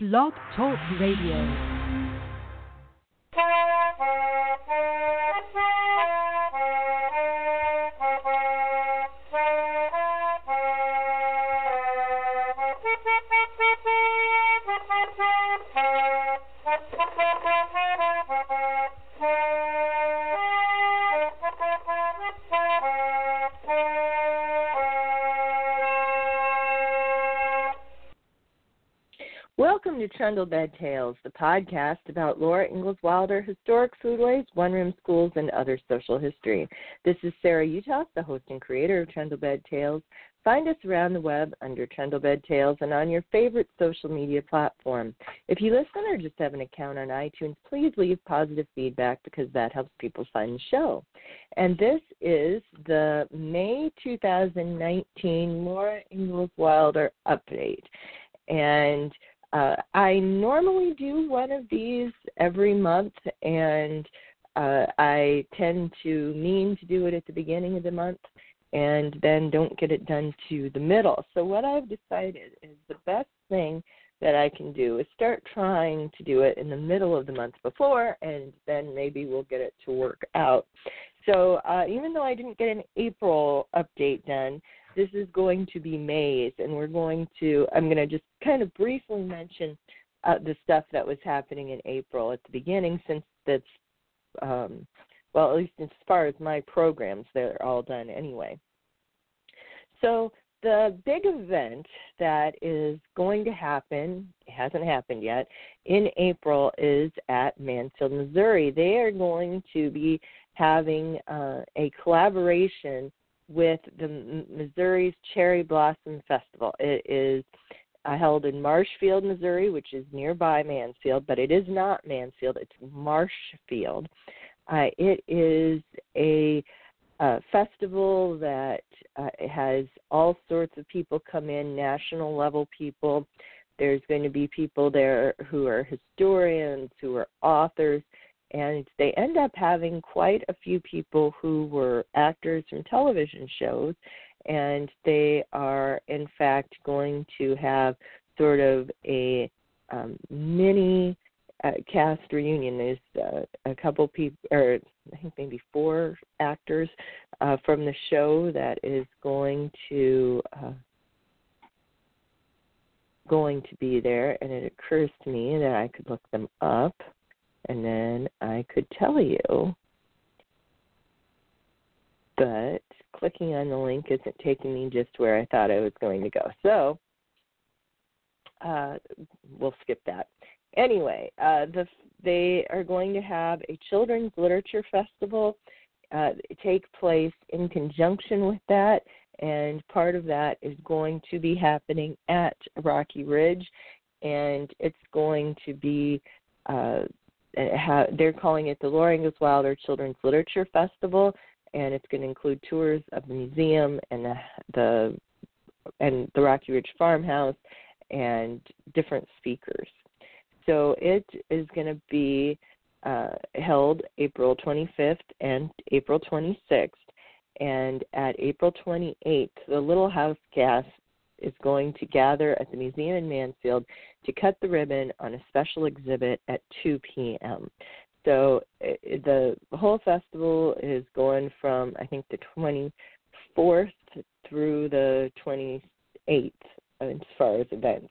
Blog Talk Radio. Welcome to Trundle Bed Tales, the podcast about Laura Ingalls Wilder, historic foodways, one room schools, and other social history. This is Sarah Uthoff, the host and creator of Trundle Bed Tales. Find us around the web under Trundle Bed Tales and on your favorite social media platform. If you listen or just have an account on iTunes, please leave positive feedback because that helps people find the show. And this is the May 2019 Laura Ingalls Wilder update. And uh, I normally do one of these every month, and uh, I tend to mean to do it at the beginning of the month and then don't get it done to the middle. So, what I've decided is the best thing that I can do is start trying to do it in the middle of the month before, and then maybe we'll get it to work out. So, uh, even though I didn't get an April update done, this is going to be May's, and we're going to, I'm going to just kind of briefly mention uh, the stuff that was happening in April at the beginning, since that's, um, well, at least as far as my programs, they're all done anyway. So, the big event that is going to happen, it hasn't happened yet, in April is at Mansfield, Missouri. They are going to be having uh, a collaboration with the Missouri's Cherry Blossom Festival. It is uh, held in Marshfield, Missouri, which is nearby Mansfield, but it is not Mansfield, it's Marshfield. Uh, it is a, a festival that uh, has all sorts of people come in, national level people. There's going to be people there who are historians, who are authors, and they end up having quite a few people who were actors from television shows and they are in fact going to have sort of a um, mini uh, cast reunion. There's uh, a couple people or i think maybe four actors uh, from the show that is going to uh, going to be there and it occurs to me that i could look them up and then I could tell you. But clicking on the link isn't taking me just where I thought I was going to go. So uh, we'll skip that. Anyway, uh, the, they are going to have a children's literature festival uh, take place in conjunction with that, and part of that is going to be happening at Rocky Ridge, and it's going to be uh, they're calling it the Laura Ingalls Wilder Children's Literature Festival, and it's going to include tours of the museum and the, the and the Rocky Ridge Farmhouse and different speakers. So it is going to be uh, held April 25th and April 26th. And at April 28th, the Little House cast is going to gather at the museum in Mansfield to cut the ribbon on a special exhibit at 2 p.m. So eh, eh, the whole festival is going from I think the 24th through the 28th as far as events.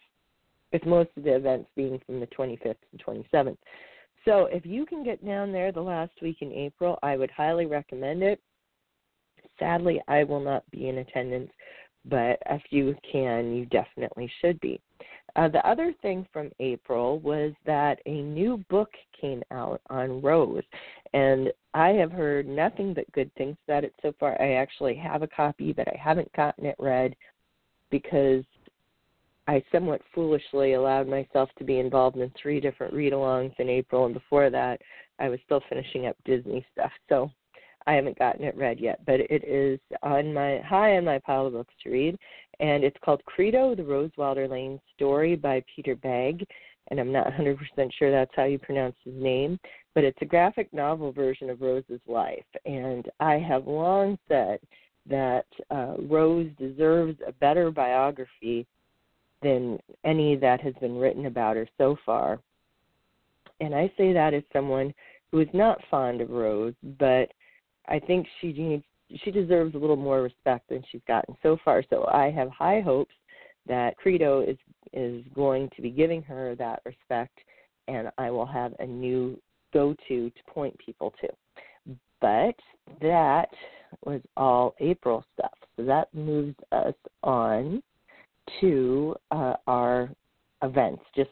With most of the events being from the 25th and 27th. So if you can get down there the last week in April, I would highly recommend it. Sadly, I will not be in attendance but if you can, you definitely should be. Uh, the other thing from April was that a new book came out on Rose, and I have heard nothing but good things about it so far. I actually have a copy, but I haven't gotten it read because I somewhat foolishly allowed myself to be involved in three different read alongs in April, and before that, I was still finishing up Disney stuff. So I haven't gotten it read yet, but it is on my high on my pile of books to read, and it's called Credo: The Rose Wilder Lane Story by Peter Bagge, and I'm not 100% sure that's how you pronounce his name, but it's a graphic novel version of Rose's life, and I have long said that uh, Rose deserves a better biography than any that has been written about her so far. And I say that as someone who is not fond of Rose, but I think she needs she deserves a little more respect than she's gotten so far. So I have high hopes that Credo is is going to be giving her that respect, and I will have a new go to to point people to. But that was all April stuff. So that moves us on to uh, our events, just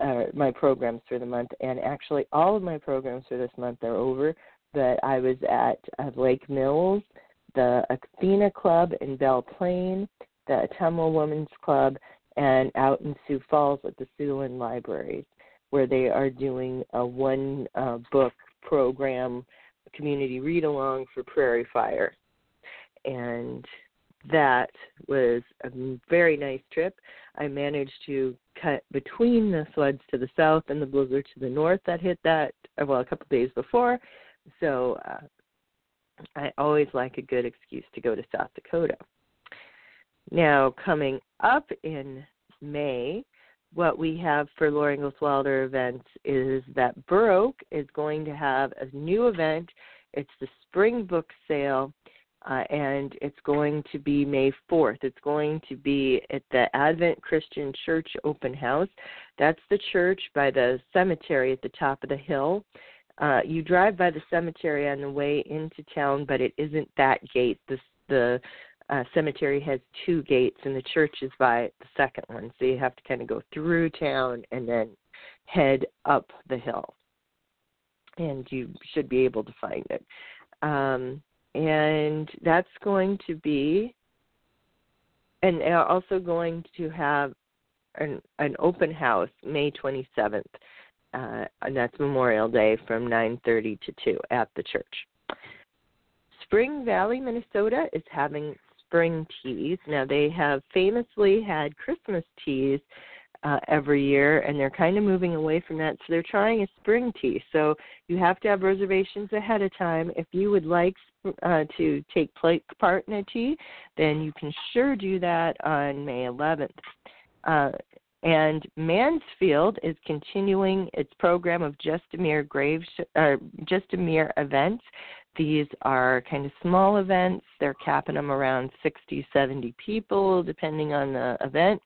uh, my programs for the month. And actually, all of my programs for this month are over. But I was at uh, Lake Mills, the Athena Club in Belle Plaine, the Ottumwa Women's Club, and out in Sioux Falls at the Siouxland Libraries, where they are doing a one uh, book program, community read along for Prairie Fire. And that was a very nice trip. I managed to cut between the floods to the south and the blizzard to the north that hit that, well, a couple of days before. So uh, I always like a good excuse to go to South Dakota. Now, coming up in May, what we have for Laura Ingalls Wilder events is that Oak is going to have a new event. It's the spring book sale, uh, and it's going to be May 4th. It's going to be at the Advent Christian Church Open House. That's the church by the cemetery at the top of the hill. Uh, you drive by the cemetery on the way into town, but it isn't that gate. The the uh, cemetery has two gates, and the church is by the second one. So you have to kind of go through town and then head up the hill, and you should be able to find it. Um, and that's going to be, and also going to have an an open house May 27th uh, and that's Memorial Day from 9:30 to 2 at the church. Spring Valley, Minnesota is having spring teas. Now they have famously had Christmas teas uh, every year, and they're kind of moving away from that. So they're trying a spring tea. So you have to have reservations ahead of time. If you would like uh, to take part in a tea, then you can sure do that on May 11th. Uh, and Mansfield is continuing its program of just a mere grave, sh- uh, Justamere events. These are kind of small events. They're capping them around 60, 70 people, depending on the event.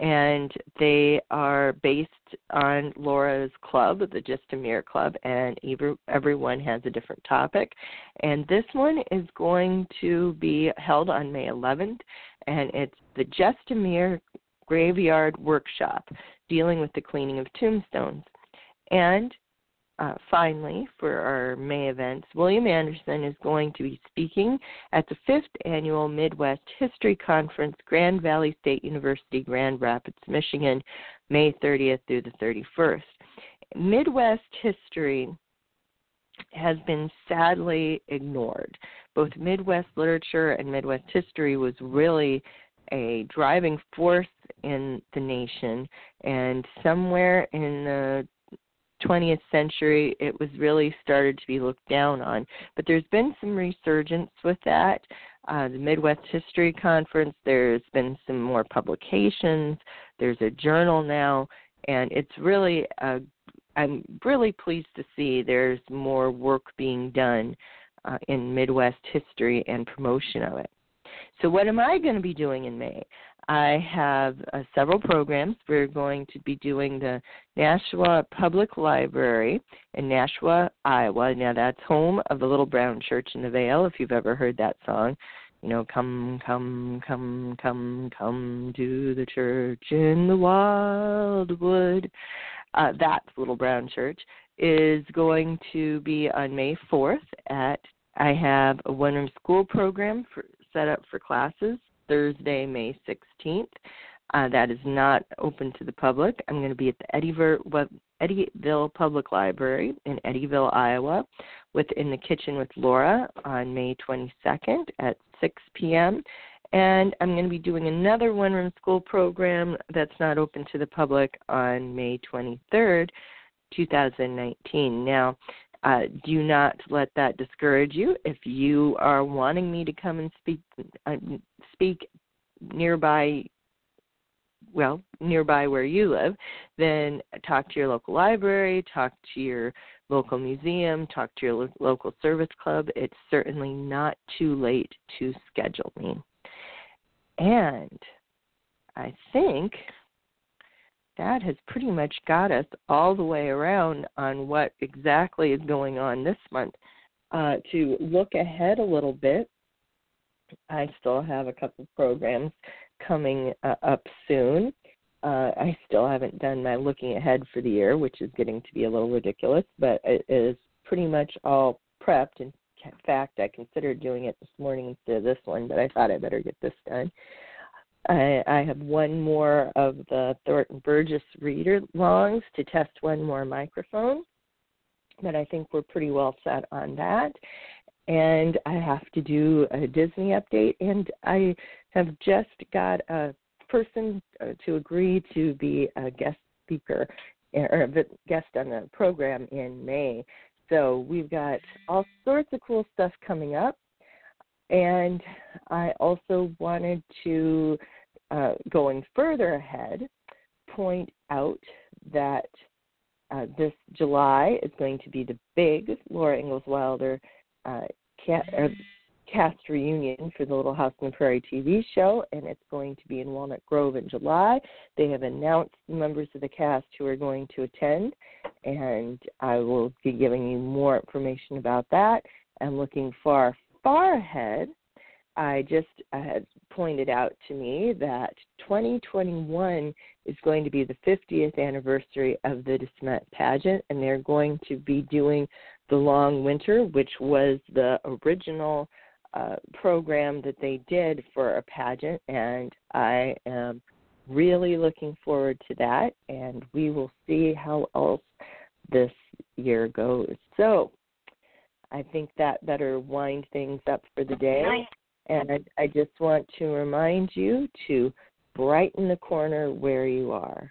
And they are based on Laura's club, the Just a Mere Club, and every, everyone has a different topic. And this one is going to be held on May 11th, and it's the Just a Mere graveyard workshop dealing with the cleaning of tombstones. And uh, finally, for our May events, William Anderson is going to be speaking at the fifth annual Midwest History Conference, Grand Valley State University, Grand Rapids, Michigan, May 30th through the 31st. Midwest history has been sadly ignored. Both Midwest literature and Midwest history was really a driving force in the nation, and somewhere in the 20th century, it was really started to be looked down on. But there's been some resurgence with that. Uh, the Midwest History Conference, there's been some more publications. There's a journal now, and it's really a I'm really pleased to see there's more work being done uh, in Midwest history and promotion of it. So, what am I going to be doing in May? I have uh, several programs. We're going to be doing the Nashua Public Library in Nashua, Iowa. Now, that's home of the Little Brown Church in the Vale, if you've ever heard that song. You know, come, come, come, come, come to the church in the wildwood. Uh, that Little Brown Church is going to be on May 4th at I have a one room school program for set up for classes Thursday, May 16th. Uh, that is not open to the public. I'm going to be at the Eddyville, Eddyville Public Library in Eddyville, Iowa, within the kitchen with Laura on May 22nd at 6 p.m. And I'm going to be doing another one room school program that's not open to the public on May 23rd, 2019. Now, uh, do not let that discourage you. If you are wanting me to come and speak uh, speak nearby well, nearby where you live, then talk to your local library, talk to your local museum, talk to your lo- local service club. It's certainly not too late to schedule me. And I think that has pretty much got us all the way around on what exactly is going on this month. Uh, to look ahead a little bit, I still have a couple programs coming uh, up soon. Uh, I still haven't done my looking ahead for the year, which is getting to be a little ridiculous, but it is pretty much all prepped. In fact, I considered doing it this morning instead of this one, but I thought I better get this done. I, I have one more of the Thornton Burgess read alongs to test one more microphone, but I think we're pretty well set on that. And I have to do a Disney update, and I have just got a person uh, to agree to be a guest speaker or a guest on the program in May. So we've got all sorts of cool stuff coming up. And I also wanted to, uh, going further ahead, point out that uh, this July is going to be the big Laura Ingalls Wilder uh, cat, cast reunion for the Little House on the Prairie TV show, and it's going to be in Walnut Grove in July. They have announced the members of the cast who are going to attend, and I will be giving you more information about that. I'm looking far, far ahead, I just had pointed out to me that 2021 is going to be the 50th anniversary of the De Smet pageant, and they're going to be doing the Long Winter, which was the original uh, program that they did for a pageant, and I am really looking forward to that. And we will see how else this year goes. So I think that better wind things up for the day. And I, I just want to remind you to brighten the corner where you are.